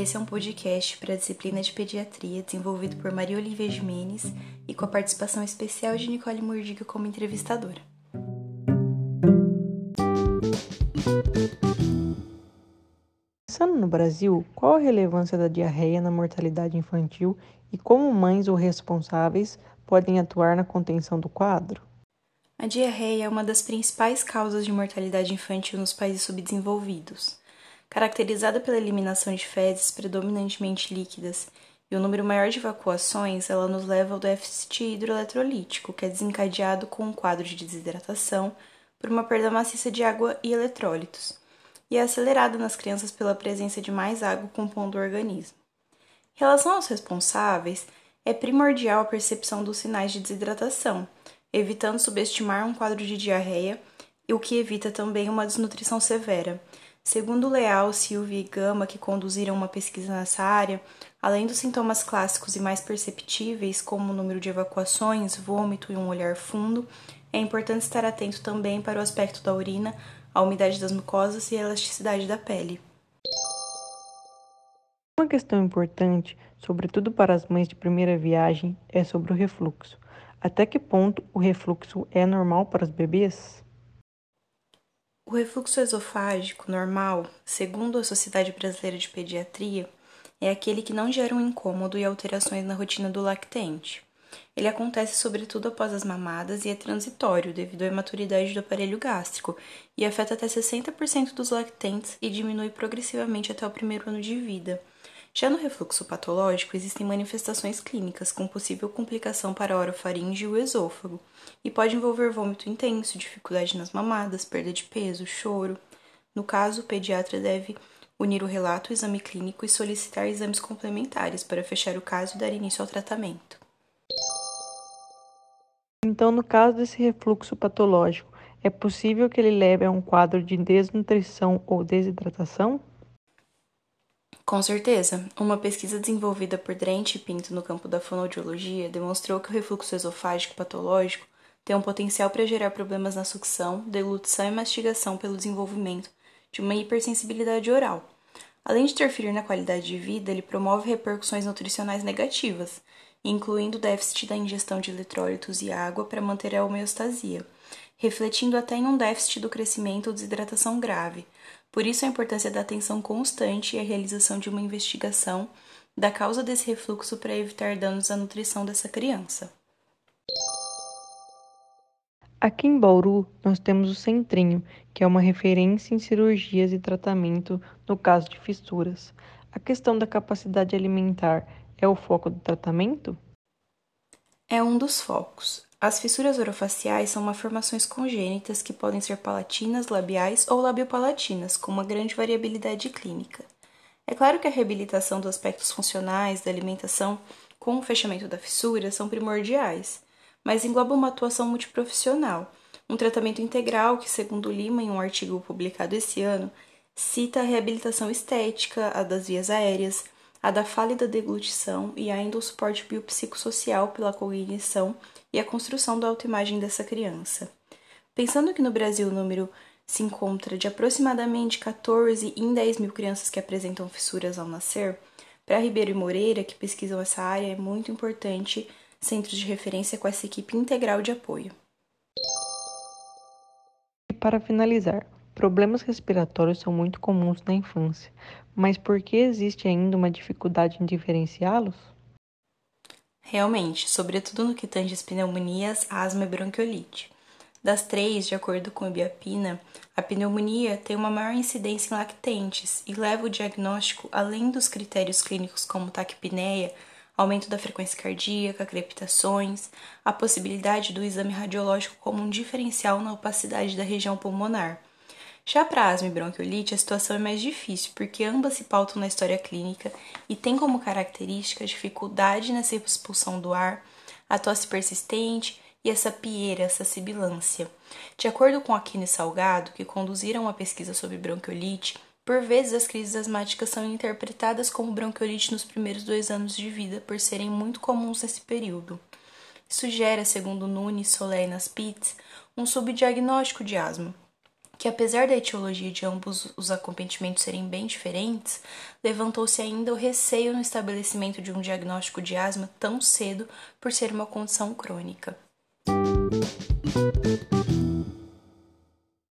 Esse é um podcast para a disciplina de pediatria desenvolvido por Maria Olivia Jimenez e com a participação especial de Nicole Murdiga como entrevistadora. Pensando no Brasil, qual a relevância da diarreia na mortalidade infantil e como mães ou responsáveis podem atuar na contenção do quadro? A diarreia é uma das principais causas de mortalidade infantil nos países subdesenvolvidos. Caracterizada pela eliminação de fezes predominantemente líquidas e um número maior de evacuações, ela nos leva ao déficit hidroeletrolítico, que é desencadeado com um quadro de desidratação por uma perda maciça de água e eletrólitos, e é acelerada nas crianças pela presença de mais água compondo o organismo. Em relação aos responsáveis, é primordial a percepção dos sinais de desidratação, evitando subestimar um quadro de diarreia, o que evita também uma desnutrição severa Segundo Leal, Silvia e Gama, que conduziram uma pesquisa nessa área, além dos sintomas clássicos e mais perceptíveis, como o número de evacuações, vômito e um olhar fundo, é importante estar atento também para o aspecto da urina, a umidade das mucosas e a elasticidade da pele. Uma questão importante, sobretudo para as mães de primeira viagem, é sobre o refluxo. Até que ponto o refluxo é normal para os bebês? O refluxo esofágico normal, segundo a Sociedade Brasileira de Pediatria, é aquele que não gera um incômodo e alterações na rotina do lactente. Ele acontece sobretudo após as mamadas e é transitório devido à imaturidade do aparelho gástrico e afeta até 60% dos lactentes e diminui progressivamente até o primeiro ano de vida. Já no refluxo patológico, existem manifestações clínicas com possível complicação para a orofaringe e o esôfago, e pode envolver vômito intenso, dificuldade nas mamadas, perda de peso, choro. No caso, o pediatra deve unir o relato, o exame clínico e solicitar exames complementares para fechar o caso e dar início ao tratamento. Então, no caso desse refluxo patológico, é possível que ele leve a um quadro de desnutrição ou desidratação? Com certeza, uma pesquisa desenvolvida por Drent e Pinto no campo da fonoaudiologia demonstrou que o refluxo esofágico patológico tem um potencial para gerar problemas na sucção, deglutição e mastigação pelo desenvolvimento de uma hipersensibilidade oral. Além de interferir na qualidade de vida, ele promove repercussões nutricionais negativas, incluindo déficit da ingestão de eletrólitos e água para manter a homeostasia, refletindo até em um déficit do crescimento ou desidratação grave, por isso, a importância da atenção constante e a realização de uma investigação da causa desse refluxo para evitar danos à nutrição dessa criança. Aqui em Bauru, nós temos o Centrinho, que é uma referência em cirurgias e tratamento no caso de fissuras. A questão da capacidade alimentar é o foco do tratamento? É um dos focos. As fissuras orofaciais são malformações congênitas que podem ser palatinas, labiais ou labiopalatinas, com uma grande variabilidade clínica. É claro que a reabilitação dos aspectos funcionais da alimentação com o fechamento da fissura são primordiais, mas engloba uma atuação multiprofissional, um tratamento integral que, segundo Lima, em um artigo publicado esse ano, cita a reabilitação estética, a das vias aéreas, a da fala e da deglutição e ainda o suporte biopsicossocial pela cognição e a construção da autoimagem dessa criança. Pensando que no Brasil o número se encontra de aproximadamente 14 em 10 mil crianças que apresentam fissuras ao nascer, para Ribeiro e Moreira, que pesquisam essa área, é muito importante centros de referência com essa equipe integral de apoio. E para finalizar, problemas respiratórios são muito comuns na infância, mas por que existe ainda uma dificuldade em diferenciá-los? Realmente, sobretudo no que tange as pneumonias, asma e bronquiolite. Das três, de acordo com o Biapina, a pneumonia tem uma maior incidência em lactentes e leva o diagnóstico além dos critérios clínicos como taquipneia, aumento da frequência cardíaca, crepitações, a possibilidade do exame radiológico como um diferencial na opacidade da região pulmonar. Já para asma e bronquiolite, a situação é mais difícil, porque ambas se pautam na história clínica e têm como característica a dificuldade nessa expulsão do ar, a tosse persistente e essa pieira, essa sibilância. De acordo com Aquino e Salgado, que conduziram uma pesquisa sobre bronquiolite, por vezes as crises asmáticas são interpretadas como bronquiolite nos primeiros dois anos de vida, por serem muito comuns nesse período. Isso gera, segundo Nunes, Solé e Naspitz, um subdiagnóstico de asma, que, apesar da etiologia de ambos os acometimentos serem bem diferentes, levantou-se ainda o receio no estabelecimento de um diagnóstico de asma tão cedo por ser uma condição crônica.